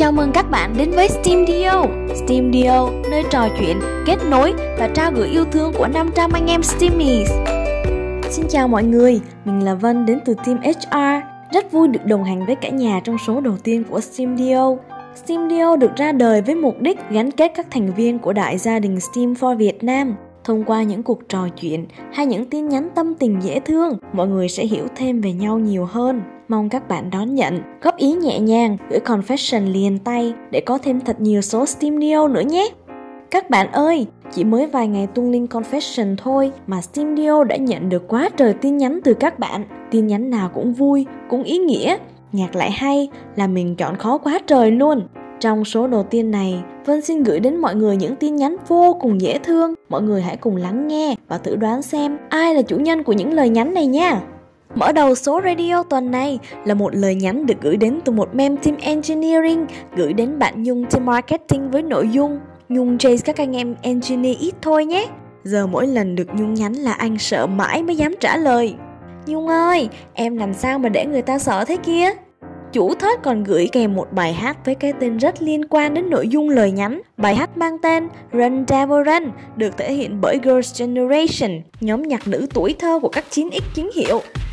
Chào mừng các bạn đến với Steam Dio Steam Dio, nơi trò chuyện, kết nối và trao gửi yêu thương của 500 anh em Steamies. Xin chào mọi người, mình là Vân đến từ Team HR Rất vui được đồng hành với cả nhà trong số đầu tiên của Steam Dio Steam Dio được ra đời với mục đích gắn kết các thành viên của đại gia đình Steam for Việt Nam. Thông qua những cuộc trò chuyện hay những tin nhắn tâm tình dễ thương, mọi người sẽ hiểu thêm về nhau nhiều hơn. Mong các bạn đón nhận, góp ý nhẹ nhàng, gửi confession liền tay để có thêm thật nhiều số Steam Deal nữa nhé. Các bạn ơi, chỉ mới vài ngày tung link confession thôi mà Steam Deal đã nhận được quá trời tin nhắn từ các bạn. Tin nhắn nào cũng vui, cũng ý nghĩa, nhạc lại hay là mình chọn khó quá trời luôn. Trong số đầu tiên này, Vân xin gửi đến mọi người những tin nhắn vô cùng dễ thương. Mọi người hãy cùng lắng nghe và thử đoán xem ai là chủ nhân của những lời nhắn này nha. Mở đầu số radio tuần này là một lời nhắn được gửi đến từ một mem team engineering gửi đến bạn Nhung team marketing với nội dung Nhung chase các anh em engineer ít thôi nhé. Giờ mỗi lần được Nhung nhắn là anh sợ mãi mới dám trả lời. Nhung ơi, em làm sao mà để người ta sợ thế kia? Chủ thớt còn gửi kèm một bài hát với cái tên rất liên quan đến nội dung lời nhắn. Bài hát mang tên Run Devil Run được thể hiện bởi Girls' Generation, nhóm nhạc nữ tuổi thơ của các 9X chính hiệu.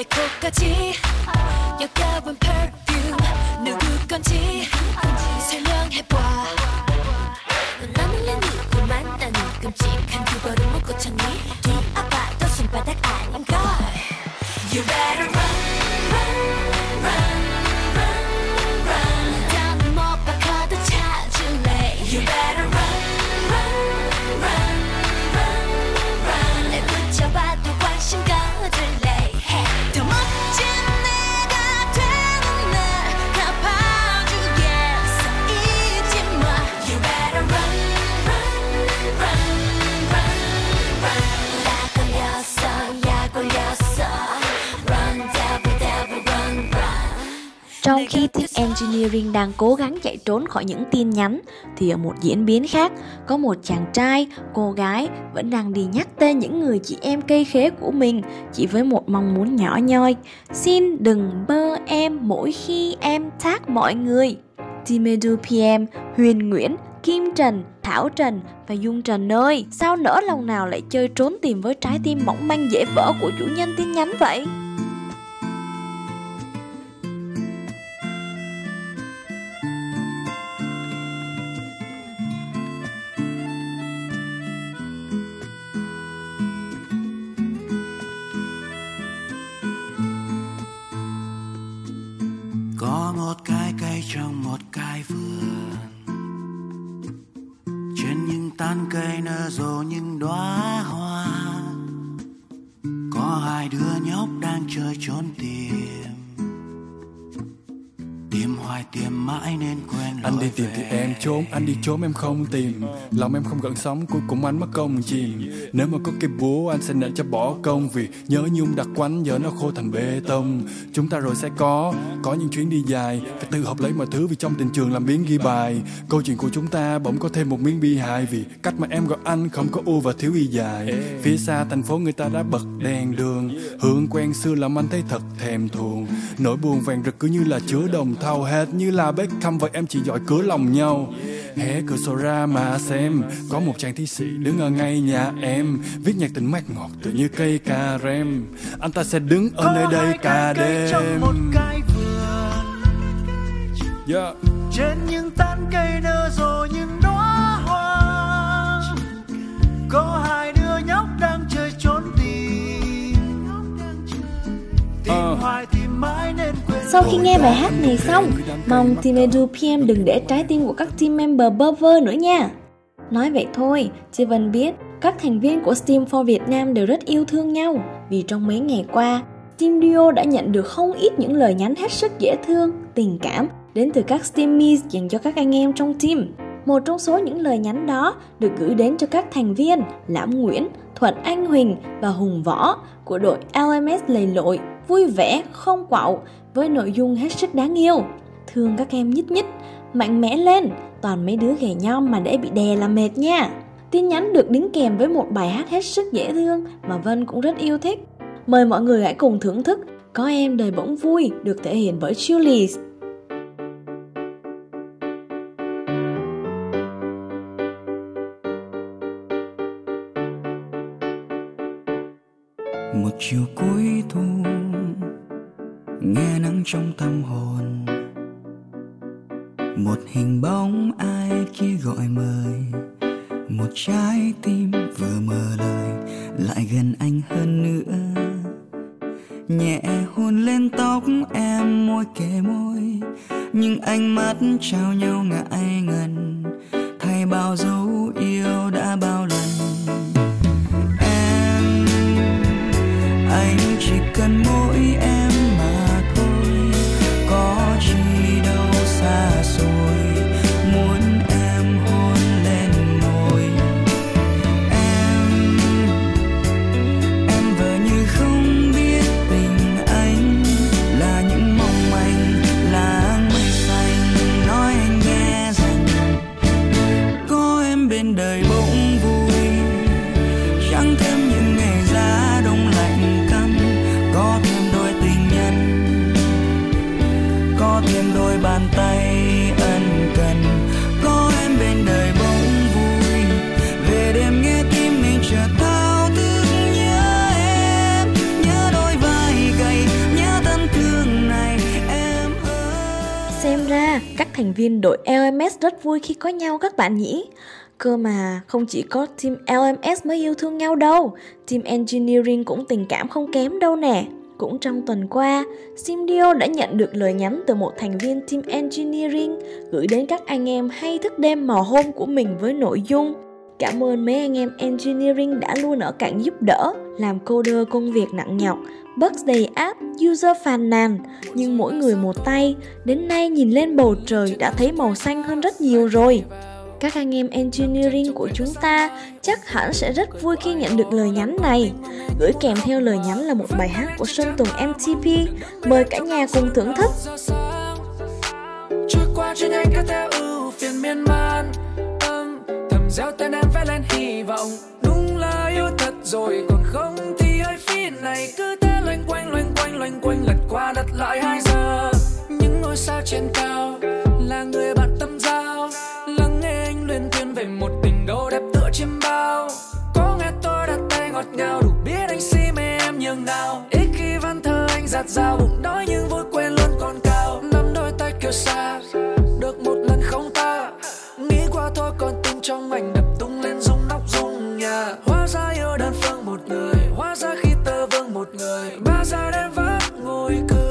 내 코까지 역겨운 perfume engineering đang cố gắng chạy trốn khỏi những tin nhắn thì ở một diễn biến khác có một chàng trai, cô gái vẫn đang đi nhắc tên những người chị em cây khế của mình chỉ với một mong muốn nhỏ nhoi. Xin đừng bơ em mỗi khi em thác mọi người. Timedu PM, Huyền Nguyễn, Kim Trần, Thảo Trần và Dung Trần ơi, sao nỡ lòng nào lại chơi trốn tìm với trái tim mỏng manh dễ vỡ của chủ nhân tin nhắn vậy? Những tán hoài tìm mãi nên quen Anh đi tìm thì em trốn Anh đi trốn em không tìm. Lòng em không gợn sóng Cuối cùng anh mất công chìm. Nếu mà có cây búa anh sẽ nện cho bỏ công Vì nhớ nhung đặc quánh Giờ nó khô thành bê tông. Chúng ta rồi sẽ có Có những chuyến đi dài. Phải tự học lấy mọi thứ Vì trong tình trường làm biến ghi bài. Câu chuyện của chúng ta bỗng có thêm một miếng bi hài Vì cách mà em gọi anh không có u và thiếu y dài. Phía xa thành phố người ta đã bật đèn đường. Hương quen xưa làm anh thấy thật thèm thuồng. Nỗi buồn vàng rực cứ như là chứa đồng thau Hệt như là Beckham. Vậy em chỉ giỏi cửa lòng nhau. Hé cửa sổ ra mà xem. Có một chàng thi sĩ đứng ở ngay nhà em. Viết nhạc tình mát ngọt tự như cây cà rem. Anh ta sẽ đứng ở nơi đây cả cây trong một đêm cái vườn. Yeah. trên những tán cây nở rộ những đóa Sau khi nghe bài hát này xong, mong Team Edu PM đừng để trái tim của các team member bơ vơ nữa nha. Nói vậy thôi, chị Vân biết các thành viên của Steam for Việt Nam đều rất yêu thương nhau vì trong mấy ngày qua, Steam Duo đã nhận được không ít những lời nhắn hết sức dễ thương, tình cảm đến từ các Steamies dành cho các anh em trong team. Một trong số những lời nhắn đó được gửi đến cho các thành viên Lãm Nguyễn, Thuận Anh Huỳnh và Hùng Võ của đội LMS lầy lội, vui vẻ, không quạo với nội dung hết sức đáng yêu. Thương các em nhích nhích mạnh mẽ lên, toàn mấy đứa ghẻ nhom mà để bị đè là mệt nha. Tin nhắn được đính kèm với một bài hát hết sức dễ thương mà Vân cũng rất yêu thích. Mời mọi người hãy cùng thưởng thức Có em đời bỗng vui được thể hiện bởi julie một chiều cuối trong tâm hồn. Một hình bóng ai kia gọi mời. Một trái tim vừa mở lời, lại gần anh hơn nữa. Nhẹ hôn lên tóc em môi kề môi, nhưng ánh mắt trao nhau ngại ngần. Thay bao dấu có thêm đôi bàn tay ân cần có em bên đời bỗng vui về đêm nghe tim mình chợt thao thức nhớ em nhớ đôi vai gầy nhớ thân thương này em ơi Xem ra, các thành viên đội LMS rất vui khi có nhau các bạn nhỉ? Cơ mà không chỉ có team LMS mới yêu thương nhau đâu, team Engineering cũng tình cảm không kém đâu nè. Cũng trong tuần qua, Simdio đã nhận được lời nhắn từ một thành viên team Engineering gửi đến các anh em hay thức đêm mò hôm của mình với nội dung Cảm ơn mấy anh em Engineering đã luôn ở cạnh giúp đỡ, làm coder công việc nặng nhọc, bugs đầy app, user phàn nàn, nhưng mỗi người một tay, đến nay nhìn lên bầu trời đã thấy màu xanh hơn rất nhiều rồi. Các anh em engineering của chúng ta, chắc hẳn sẽ rất vui khi nhận được lời nhắn này. Gửi kèm theo lời nhắn là một bài hát của Sơn Tùng MTP. Mời cả nhà cùng thưởng thức. trôi qua trên anh các theo ưu phiền miên man âm thầm gieo tên em vẽ lên hy vọng đúng là yêu thật rồi, còn không thì hơi phi này cứ thế loanh quanh loanh quanh loanh quanh, lật qua đặt lại hai giờ những ngôi sao trên cao và ra đen vắng ngồi cười.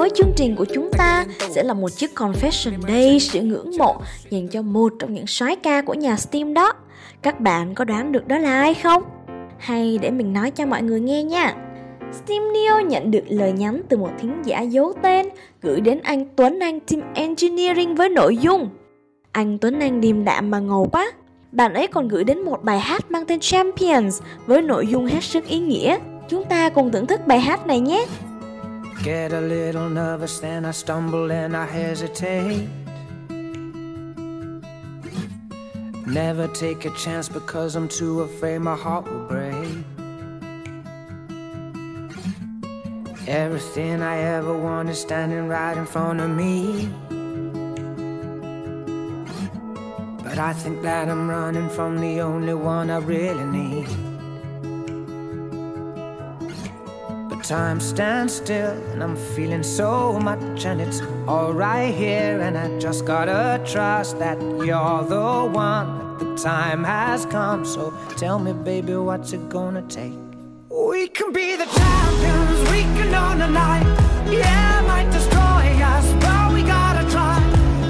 Nối chương trình của chúng ta sẽ là một chiếc confession day, sự ngưỡng mộ dành cho một trong những soái ca của nhà Steam đó. Các bạn có đoán được đó là ai không? Hay để mình nói cho mọi người nghe nha. Steam Neo nhận được lời nhắn từ một thính giả giấu tên gửi đến anh Tuấn Anh Team Engineering với nội dung, Anh Tuấn Anh điềm đạm mà ngầu quá. Bạn ấy còn gửi đến một bài hát mang tên Champions với nội dung hết sức ý nghĩa. Chúng ta cùng thưởng thức bài hát này nhé. Get a little nervous, then I stumble and I hesitate. Never take a chance because I'm too afraid my heart will break. Everything I ever want is standing right in front of me. But I think that I'm running from the only one I really need. Time stands still and I'm feeling so much and it's all right here and I just gotta trust that you're the one the time has come. So tell me baby what's it gonna take? We can be the champions we can own the night. Yeah might destroy us but we gotta try.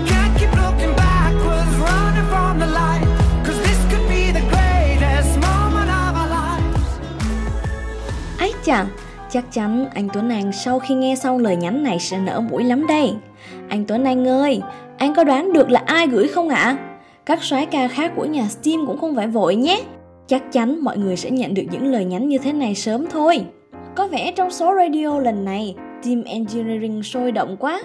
Can't keep looking backwards running from the light cause this could be the greatest moment of our lives chắc chắn anh Tuấn Anh sau khi nghe xong lời nhắn này sẽ nở mũi lắm đây. Anh Tuấn Anh ơi, anh có đoán được là ai gửi không ạ? Các soái ca khác của nhà Steam cũng không phải vội nhé. Chắc chắn mọi người sẽ nhận được những lời nhắn như thế này sớm thôi. Có vẻ trong số radio lần này, Team Engineering sôi động quá.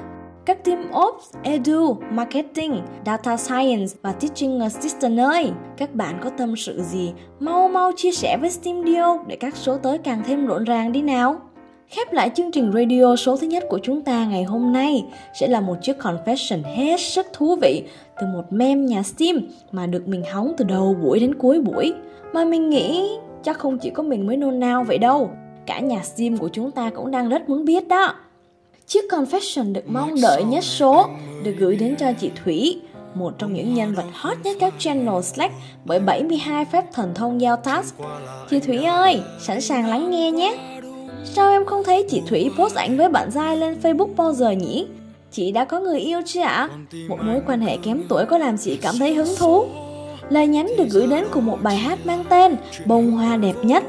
Các team Ops, Edu, Marketing, Data Science và Teaching Assistant ơi, các bạn có tâm sự gì, mau mau chia sẻ với Steam để các số tới càng thêm rộn ràng đi nào. Khép lại chương trình radio số thứ nhất của chúng ta ngày hôm nay sẽ là một chiếc confession hết sức thú vị từ một meme nhà Steam mà được mình hóng từ đầu buổi đến cuối buổi. Mà mình nghĩ chắc không chỉ có mình mới nôn nao vậy đâu. Cả nhà Steam của chúng ta cũng đang rất muốn biết đó. Chiếc confession được mong đợi nhất số được gửi đến cho chị Thủy, một trong những nhân vật hot nhất các channel Slack bởi 72 phép thần thông giao task. Chị Thủy ơi, sẵn sàng lắng nghe nhé. Sao em không thấy chị Thủy post ảnh với bạn trai lên Facebook bao giờ nhỉ? Chị đã có người yêu chưa ạ? Một mối quan hệ kém tuổi có làm chị cảm thấy hứng thú? Lời nhắn được gửi đến cùng một bài hát mang tên Bông hoa đẹp nhất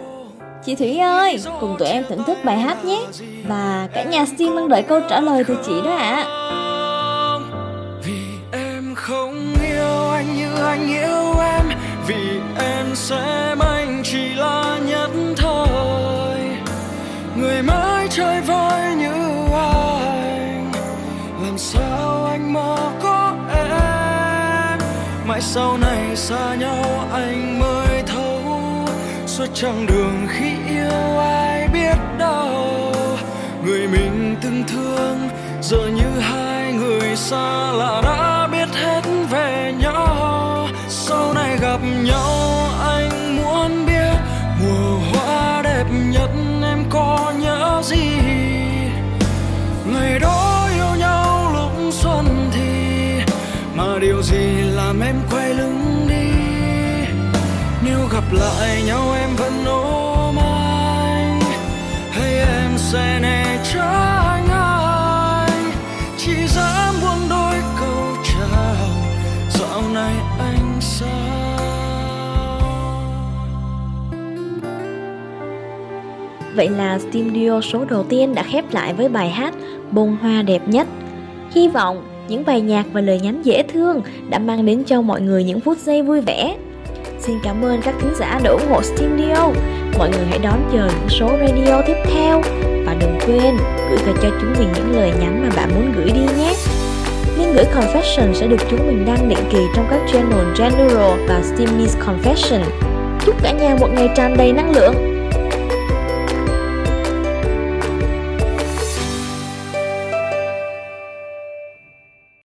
Chị Thủy ơi, cùng tụi em thưởng thức bài hát nhé. Và cả nhà xin mong đợi câu trả lời từ chị đó ạ. Vì em không yêu anh như anh yêu em vì em xem anh chỉ là nhất thời. Người mãi chơi vơi như anh làm sao anh mơ có em? Mãi sau này xa nhau anh mới suốt chặng đường khi yêu ai biết đâu. Người mình từng thương, giờ như hai người xa lạ đã lại nhau em vẫn ôm anh hay em sẽ né tránh anh chỉ dám buông đôi câu chào, dạo này anh sao Vậy là studio số đầu tiên đã khép lại với bài hát Bông hoa đẹp nhất. Hy vọng những bài nhạc và lời nhắn dễ thương đã mang đến cho mọi người những phút giây vui vẻ. Xin cảm ơn các thính giả đã ủng hộ Steam Mọi người hãy đón chờ những số radio tiếp theo và đừng quên gửi về cho chúng mình những lời nhắn mà bạn muốn gửi đi nhé. liên gửi Confession sẽ được chúng mình đăng định kỳ trong các channel General và Steam News Confession. Chúc cả nhà một ngày tràn đầy năng lượng.